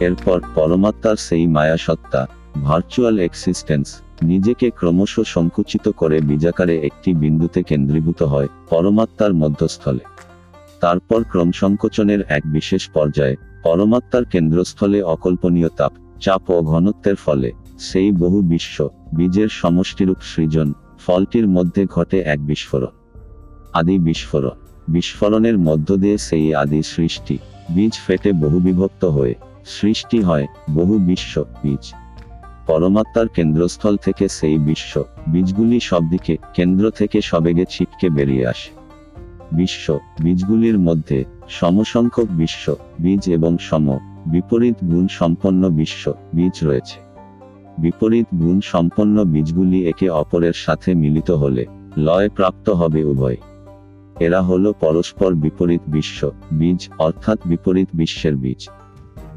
এরপর পরমাত্মার সেই মায়া সত্তা ভার্চুয়াল এক্সিস্টেন্স নিজেকে ক্রমশ সংকুচিত করে বীজাকারে একটি বিন্দুতে কেন্দ্রীভূত হয়, পরমাত্মার মধ্যস্থলে। তারপর ক্রমসংকোচনের এক বিশেষ পর্যায়ে, পরমাত্মার কেন্দ্রস্থলে অকল্পনীয় তাপ, চাপ ও ঘনত্বের ফলে, সেই বহু বিশ্ব, বীজের সমষ্টিরূপ সৃজন, ফলটির মধ্যে ঘটে এক বিস্ফোরণ। আদি বিস্ফোরণ, বিস্ফোরণের মধ্য দিয়ে সেই আদি সৃষ্টি, বীজ ফেটে বহু বিভক্ত হয়ে সৃষ্টি হয় বহু বিশ্ব বীজ। পরমাত্মার কেন্দ্রস্থল থেকে সেই বিশ্ব বীজগুলি সবদিকে কেন্দ্র থেকে সবেগে ছিটকে বেরিয়ে আসে। বিশ্ব বীজগুলির মধ্যে সমসংখ্যক বিশ্ব বীজ এবং সম বিপরীত গুণ সম্পন্ন বিশ্ব বীজ রয়েছে। বিপরীত গুণ সম্পন্ন বীজগুলি একে অপরের সাথে মিলিত হলে লয় প্রাপ্ত হবে উভয়। এরা হলো পরস্পর বিপরীত বিশ্ব বীজ অর্থাৎ বিপরীত বিশ্বের বীজ।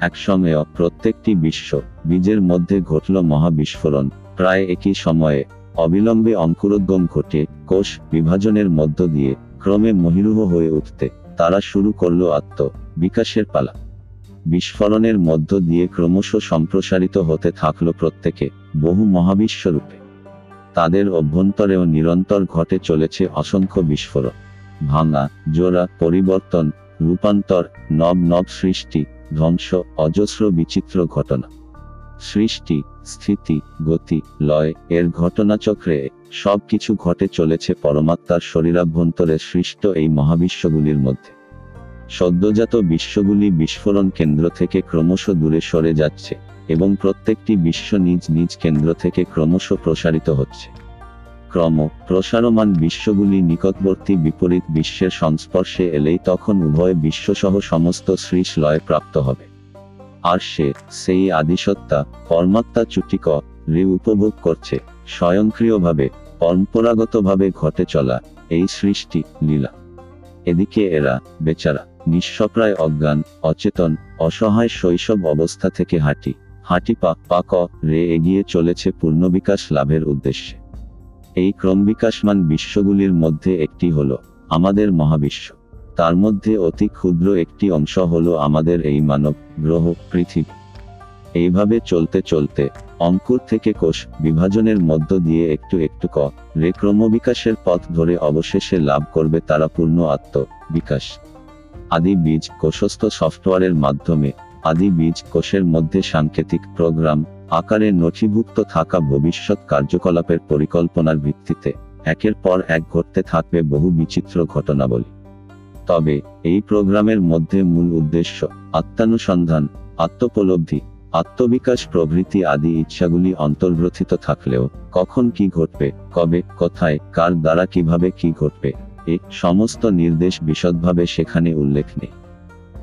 একসময় প্রত্যেকটি বিশ্ব বীজের মধ্যে ঘটল মহাবিস্ফোরণ। প্রায় একই সময়ে অবিলম্বে অঙ্কুরোদ্গম ঘটে কোষ বিভাজনের মধ্য দিয়ে ক্রমে মহিরুহ হয়ে উঠতে তারা শুরু করল আত্ম বিকাশের পালা। বিস্ফোরণের মধ্য দিয়ে ক্রমশ সম্প্রসারিত হতে থাকল প্রত্যেকে বহু মহাবিশ্বরূপে। তাদের অভ্যন্তরেও নিরন্তর ঘটে চলেছে অসংখ্য বিস্ফোরণ। ভাঙা, জোড়া, পরিবর্তন রূপান্তর, নব নব সৃষ্টি, ধ্বংস, অজস্র বিচিত্র ঘটনা। সৃষ্টি, স্থিতি, গতি, লয়, এর ঘটনাচক্রে সব কিছু ঘটে চলেছে পরমাত্মার শরীরাভ্যন্তরে সৃষ্ট এই মহাবিশ্বগুলির মধ্যে। সদ্যজাত বিশ্বগুলি বিস্ফোরণ কেন্দ্র থেকে ক্রমশ দূরে সরে যাচ্ছে এবং প্রত্যেকটি বিশ্ব নিজ নিজ কেন্দ্র থেকে ক্রমশ প্রসারিত হচ্ছে। ক্রম প্রসারমান বিশ্বগুলি নিকটবর্তী বিপরীত বিশ্বের সংস্পর্শে এলেই তখন উভয় বিশ্বসহ সমস্ত শ্রীষ লয় প্রাপ্ত হবে। আর সে, সেই আদিসত্তা, পরমাত্মা চুটিক রে উপভোগ করছে, স্বয়ংক্রিয়ভাবে, পরম্পরাগতভাবে ঘটে চলা, এই সৃষ্টি, লীলা। এদিকে এরা, বেচারা নিঃস্বপ্রায় অজ্ঞান, অচেতন, অসহায় শৈশব অবস্থা থেকে হাঁটি হাঁটি পা পাক রে এগিয়ে চলেছে পূর্ণবিকাশ লাভের উদ্দেশ্যে। এই ক্রমবিকাশমান বিশ্বগুলির মধ্যে একটি হল আমাদের মহাবিশ্ব। তার মধ্যে অতি ক্ষুদ্র একটি অংশ হল আমাদের এই মানব গ্রহ পৃথিবী। এইভাবে চলতে চলতে, অঙ্কুর থেকে কোষ বিভাজনের মধ্য দিয়ে একটু একটু ক, রে ক্রমবিকাশের পথ ধরে অবশেষে লাভ করবে তারা পূর্ণ আত্ম বিকাশ আদি বীজ কোষস্থ সফটওয়্যারের মাধ্যমে, আদি বীজ কোষের মধ্যে সাংকেতিক প্রোগ্রাম আকারে নথিভুক্ত থাকা ভবিষ্যৎ কার্যকলাপের পরিকল্পনার ভিত্তিতে একের পর এক ঘটতে থাকবে বহু বিচিত্র ঘটনাবলী। তবে, এই প্রোগ্রামের মধ্যে মূল উদ্দেশ্য আত্মানুসন্ধান, আত্মোপলব্ধি, আত্মবিকাশ প্রভৃতি আদি ইচ্ছাগুলি অন্তর্গ্রথিত থাকলেও কখন কি ঘটবে, কবে, কোথায়, কার দ্বারা কীভাবে কি ঘটবে, এ সমস্ত নির্দেশ বিশদভাবে সেখানে উল্লেখ নেই।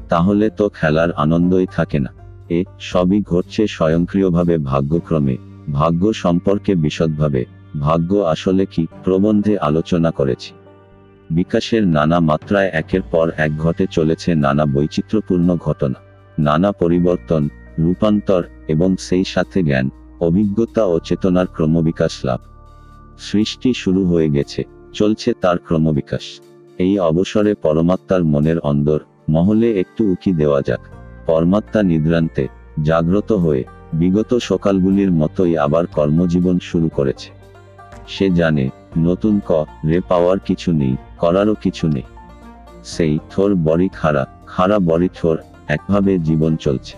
তাহলে তো খেলার আনন্দই থাকে না। এ সবই ঘটছে স্বয়ংক্রিয়ভাবে ভাগ্যক্রমে। ভাগ্য সম্পর্কে বিশদভাবে। ভাগ্য আসলে কি, প্রবন্ধে আলোচনা করেছি। বিকাশের নানা মাত্রায় একের পর এক ঘটে চলেছে নানা বৈচিত্র্যপূর্ণ ঘটনা। নানা পরিবর্তন, রূপান্তর এবং সেই সাথে জ্ঞান, অভিজ্ঞতা ও চেতনার ক্রমবিকাশ লাভ। সৃষ্টি শুরু হয়ে গেছে, চলছে তার ক্রমবিকাশ। এই অবসরে পরমাত্মার মনের অন্দর, মহলে একটু উকি দেওয়া যাক। পরমাত্মা নিদ্রান্তে জাগ্রত হয়ে বিগত সকালগুলির মতোই আবার কর্মজীবন শুরু করেছে। সে জানে, নতুন ক, রে পাওয়ার কিছু নেই, করারও কিছু নেই। সেই থোর বড়ি খাড়া খাড়া বড়ি থোর, একভাবে জীবন চলছে।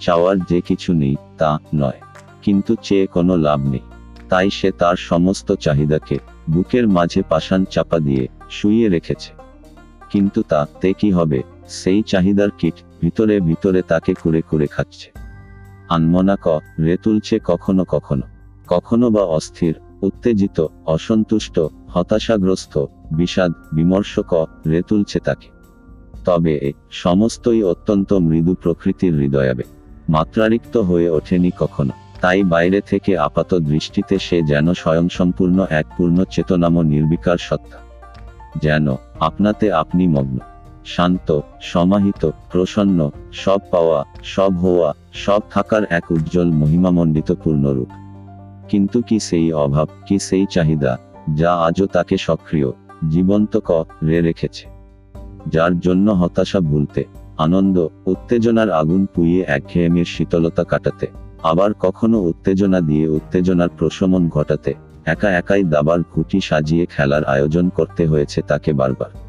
চাওয়ার যে কিছু নেই, তা নয়। কিন্তু চেয়ে কোনো লাভ নেই। তাই সে তার সমস্ত চাহিদাকে বুকের মাঝে পাষাণ চাপা দিয়ে শুইয়ে রেখেছে। কিন্তু তা তে কি হবে? সেই চাহিদার কিট ভিতরে ভিতরে তাকে কুড়ে কুড়ে খাচ্ছে। আনমনা ক, রে তুলছে কখনো কখনো। কখনো বা অস্থির, উত্তেজিত, অসন্তুষ্ট, হতাশাগ্রস্ত, বিষাদ, বিমর্ষ ক, রে তুলছে তাকে। তবে এ সমস্তই অত্যন্ত মৃদু প্রকৃতির হৃদয়াবে। মাত্রারিক্ত হয়ে ওঠেনি কখনো। তাই বাইরে থেকে আপাত দৃষ্টিতে সে যেন স্বয়ংসম্পূর্ণ এক পূর্ণ চেতনাম নির্বিকার সত্তা। যেন আপনাতে আপনি মগ্ন। শান্ত, সমাহিত, প্রসন্ন, সব পাওয়া, সব হওয়া, সব থাকার এক উজ্জ্বল মহিমামণ্ডিত পূর্ণরূপ। কিন্তু কি সেই অভাব, কি সেই চাহিদা, যা আজও তাকে সক্রিয়, জীবন্ত ক, রে রেখেছে। যার জন্য হতাশা ভুলতে, আনন্দ, উত্তেজনার আগুন পুইয়ে একঘেয়েমির শীতলতা কাটাতে, আবার কখনো উত্তেজনা দিয়ে উত্তেজনার প্রশমন ঘটাতে, একা একাই দাবার ঘুটি সাজিয়ে খেলার আয়োজন করতে হয়েছে তাকে বারবার।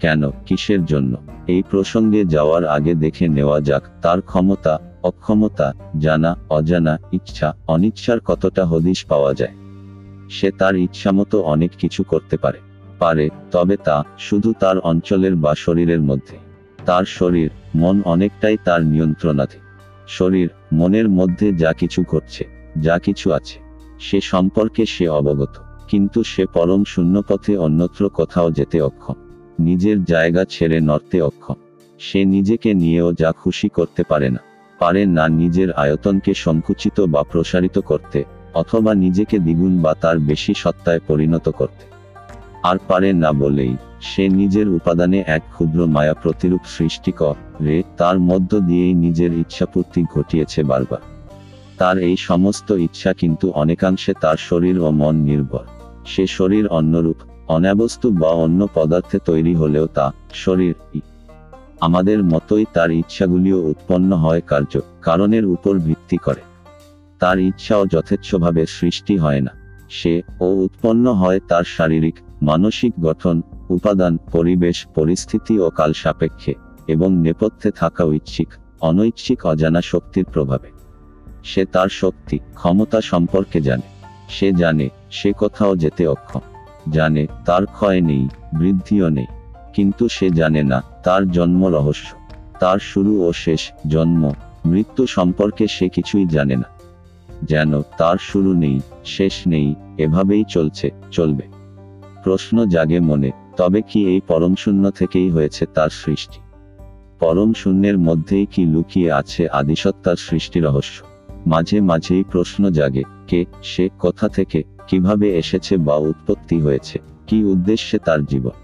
কেন, কিসের জন্য? এই প্রসঙ্গে যাওয়ার আগে দেখে নেওয়া যাক, তার ক্ষমতা, অক্ষমতা, জানা, অজানা, ইচ্ছা, অনিচ্ছার কতটা হদিশ পাওয়া যায়। সে তার ইচ্ছামতো অনেক কিছু করতে পারে। পারে, তবে তা, শুধু তার অঞ্চলের বা শরীরের মধ্যে। তার শরীর, মন অনেকটাই তার নিয়ন্ত্রণাধীন। শরীর, মনের মধ্যে যা কিছু ঘটছে, যা কিছু আছে, সে সম্পর্কে সে অবগত। কিন্তু সে পরম শূন্যপথে অন্যত্র কোথাও যেতে অক্ষম। নিজের জায়গা ছেড়ে নড়তে অক্ষম সে নিজেকে নিয়েও যা খুশি করতে পারে না। পারে না নিজের আয়তনকে সংকুচিত বা প্রসারিত করতে, অথবা নিজেকে দ্বিগুণ বা তার বেশি সত্তায় পরিণত করতে। আর পারে না বলেই, সে নিজের উপাদানে এক ক্ষুদ্র মায়া প্রতিরূপ সৃষ্টি করে তার মধ্য দিয়েই নিজের ইচ্ছাপূর্তি ঘটিয়েছে বারবার। তার এই সমস্ত ইচ্ছা কিন্তু অনেকাংশে তার শরীর ও মন নির্ভর। সে শরীর অন্যরূপ অনাবস্তু বা অন্য পদার্থে তৈরি হলেও তা শরীর, আমাদের মতোই তার ইচ্ছাগুলিও উৎপন্ন হয় কার্য, কারণের উপর ভিত্তি করে। তার ইচ্ছাও যথেচ্ছভাবে সৃষ্টি হয় না। সে ও উৎপন্ন হয় তার শারীরিক, মানসিক গঠন, উপাদান, পরিবেশ, পরিস্থিতি ও কাল সাপেক্ষে এবং নেপথ্যে থাকা ঐচ্ছিক, অনৈচ্ছিক অজানা শক্তির প্রভাবে। সে তার শক্তি, ক্ষমতা সম্পর্কে জানে। সে জানে, সে কোথাও যেতে অক্ষম। জানে, তার ক্ষয় নেই, বৃদ্ধিও নেই। কিন্তু সে জানে না, তার জন্ম রহস্য। তার শুরু ও শেষ জন্ম, মৃত্যু সম্পর্কে সে কিছুই জানে না। যেন তার শুরু নেই, শেষ নেই, এভাবেই চলছে, চলবে। প্রশ্ন জাগে মনে, তবে কি এই পরম শূন্য থেকেই হয়েছে তার সৃষ্টি? পরম শূন্যের মধ্যেই কি লুকিয়ে আছে আদিসত্তার সৃষ্টি রহস্য? মাঝে মাঝেই প্রশ্ন জাগে, কে, সে, কোথা থেকে কীভাবে এসেছে বা উৎপত্তি হয়েছে, কি উদ্দেশ্যে তার জীবন,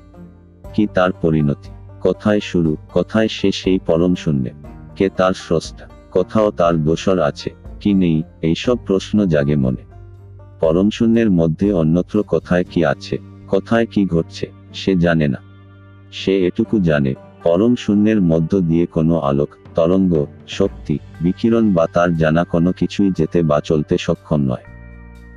কি তার পরিণতি, কোথায় শুরু, কোথায় সে সেই পরম শূন্যে, কে তার স্রষ্টা, কোথাও তার দোসর আছে, কি নেই, এইসব প্রশ্ন জাগে মনে। পরম শূন্যের মধ্যে অন্যত্র কোথায় কি আছে, কোথায় কি ঘটছে, সে জানে না। সে এটুকু জানে, পরম শূন্যের মধ্য দিয়ে কোনো আলোক, তরঙ্গ, শক্তি, বিকিরণ বা তার জানা কোনো কিছুই যেতে বা চলতে সক্ষম নয়।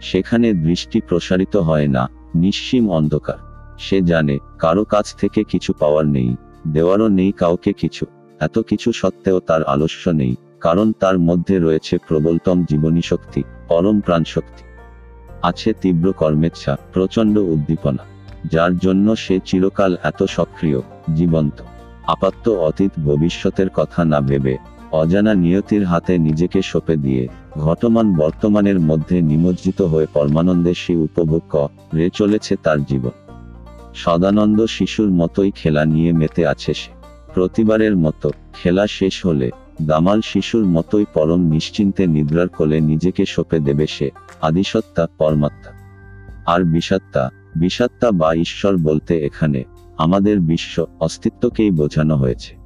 সেখানে দৃষ্টি প্রসারিত হয় না, নিঃসীম অন্ধকার। সে জানে, কারও কাছ থেকে কিছু পাওয়ার নেই, দেওয়ারও নেই কাউকে কিছু। এত কিছু সত্ত্বেও তার আলস্য নেই, কারণ তার মধ্যে রয়েছে প্রবলতম জীবনী শক্তি পরম প্রাণ শক্তি আছে তীব্র কর্মেচ্ছা প্রচণ্ড উদ্দীপনা, যার জন্য সে চিরকাল এত সক্রিয়, জীবন্ত। আপাত্ত অতীত ভবিষ্যতের কথা না ভেবে অজানা নিয়তির হাতে নিজেকে সঁপে দিয়ে, ঘটমান বর্তমানের মধ্যে নিমজ্জিত হয়ে পরমানন্দে সে উপভোগ করে চলেছে তার জীবন। সদানন্দ শিশুর মতোই খেলা নিয়ে মেতে আছে সে। প্রতিবারের মতো, খেলা শেষ হলে, দামাল শিশুর মতোই পরম নিশ্চিন্তে নিদ্রার কোলে নিজেকে সঁপে দেবে সে, আদিসত্তা, পরমাত্মা। আর বিষাত্তা বিষাত্তা বা ঈশ্বর বলতে এখানে, আমাদের বিশ্ব অস্তিত্বকেই বোঝানো হয়েছে।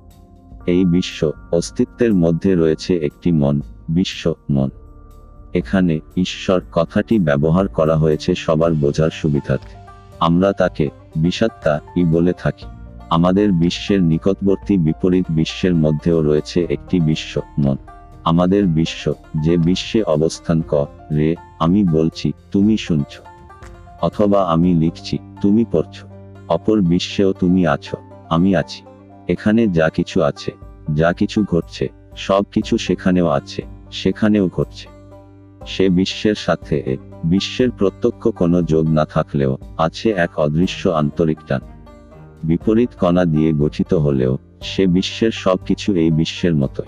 এই বিশ্ব অস্তিত্বের মধ্যে রয়েছে একটি মন, বিশ্ব মন। এখানে ঈশ্বর কথাটি ব্যবহার করা হয়েছে সবার বোঝার সুবিধার্থে। আমরা তাকে বিষাত্তা ই বলে থাকি। আমাদের বিশ্বের নিকটবর্তী বিপরীত বিশ্বের মধ্যেও রয়েছে একটি বিশ্ব মন। আমাদের বিশ্ব, যে বিশ্বে অবস্থান ক, রে, আমি বলছি, তুমি শুনছ। অথবা আমি লিখছি, তুমি পড়ছ। অপর বিশ্বেও তুমি আছো, আমি আছি। এখানে যা কিছু আছে, যা কিছু ঘটছে, সব কিছু সেখানেও আছে, সেখানেও ঘটছে। সে বিশ্বের সাথে, বিশ্বের প্রত্যক্ষ কোনো যোগ না থাকলেও, আছে এক অদৃশ্য আন্তরিক টান। বিপরীত কণা দিয়ে গঠিত হলেও, সে বিশ্বের সব কিছু এই বিশ্বের মতোই।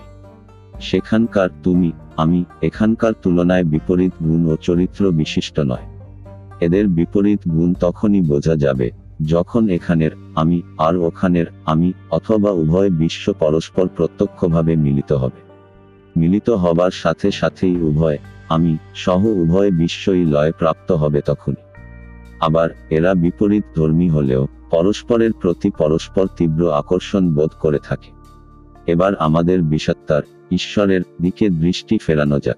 সেখানকার তুমি, আমি, এখানকার তুলনায় বিপরীত গুণ ও চরিত্র বিশিষ্ট নয়। এদের বিপরীত গুণ তখনই বোঝা যাবে যখন এখানের আমি আর ওখানের আমি অথবা উভয় বিশ্ব পরস্পর প্রত্যক্ষভাবে মিলিত হবে। মিলিত হবার সাথে সাথেই উভয় আমি সহ উভয় বিশ্বই লয় প্রাপ্ত হবে তখনই। আবার এরা বিপরীত ধর্মী হলেও পরস্পরের প্রতি পরস্পর তীব্র আকর্ষণ বোধ করে থাকে। এবার আমাদের বিষাত্মার ঈশ্বরের দিকে দৃষ্টি ফেরানো যাক।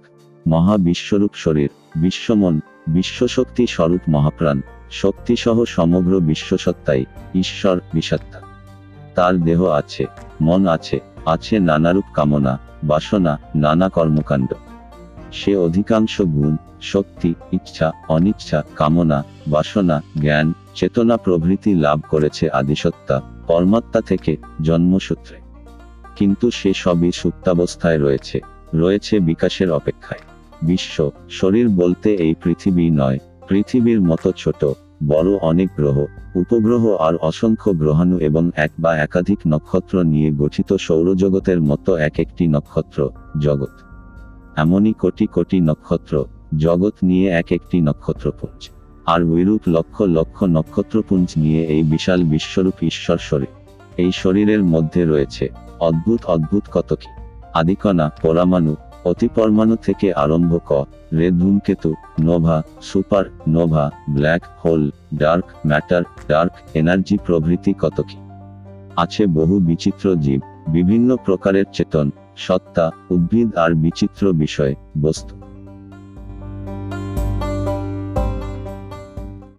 মহাবিশ্বরূপ শরীর, বিশ্বমন, বিশ্বশক্তি স্বরূপ মহাপ্রাণ শক্তিসহ সমগ্র বিশ্বসত্তাই ঈশ্বর বিষাত্মা তার দেহ আছে, মন আছে আছে নানারূপ কামনা, বাসনা, নানা কর্মকাণ্ড। সে অধিকাংশ গুণ, শক্তি, ইচ্ছা, অনিচ্ছা, কামনা, বাসনা, জ্ঞান, চেতনা প্রভৃতি লাভ করেছে আদিসত্তা, পরমাত্মা থেকে জন্মসূত্রে। কিন্তু সে সবই সুপ্তাবস্থায় রয়েছে রয়েছে বিকাশের অপেক্ষায়। বিশ্ব, শরীর বলতে এই পৃথিবী নয় পৃথিবীর মতো ছোট, বড় অনেক গ্রহ, উপগ্রহ আর অসংখ্য গ্রহাণু এবং এক বা একাধিক নক্ষত্র নিয়ে গঠিত সৌরজগতের মতো এক একটি নক্ষত্র, জগৎ। এমনই কোটি কোটি নক্ষত্র, জগৎ নিয়ে এক একটি নক্ষত্রপুঞ্জ। আর ওইরূপ লক্ষ লক্ষ নক্ষত্রপুঞ্জ নিয়ে এই বিশাল বিশ্বরূপ ঈশ্বর শরীর। এই শরীরের মধ্যে রয়েছে অদ্ভুত অদ্ভুত কত কি আদিকণা, পরমাণু অতিপরমাণু থেকে আরম্ভ ক, রে ধূমকেতু, nova, super, nova, black hole, dark matter, dark energy প্রভৃতি কত কি আছে বহু বিচিত্র জীব, বিভিন্ন প্রকারের চেতন, সত্তা, উদ্ভিদ আর বিচিত্র বিষয়, বস্তু।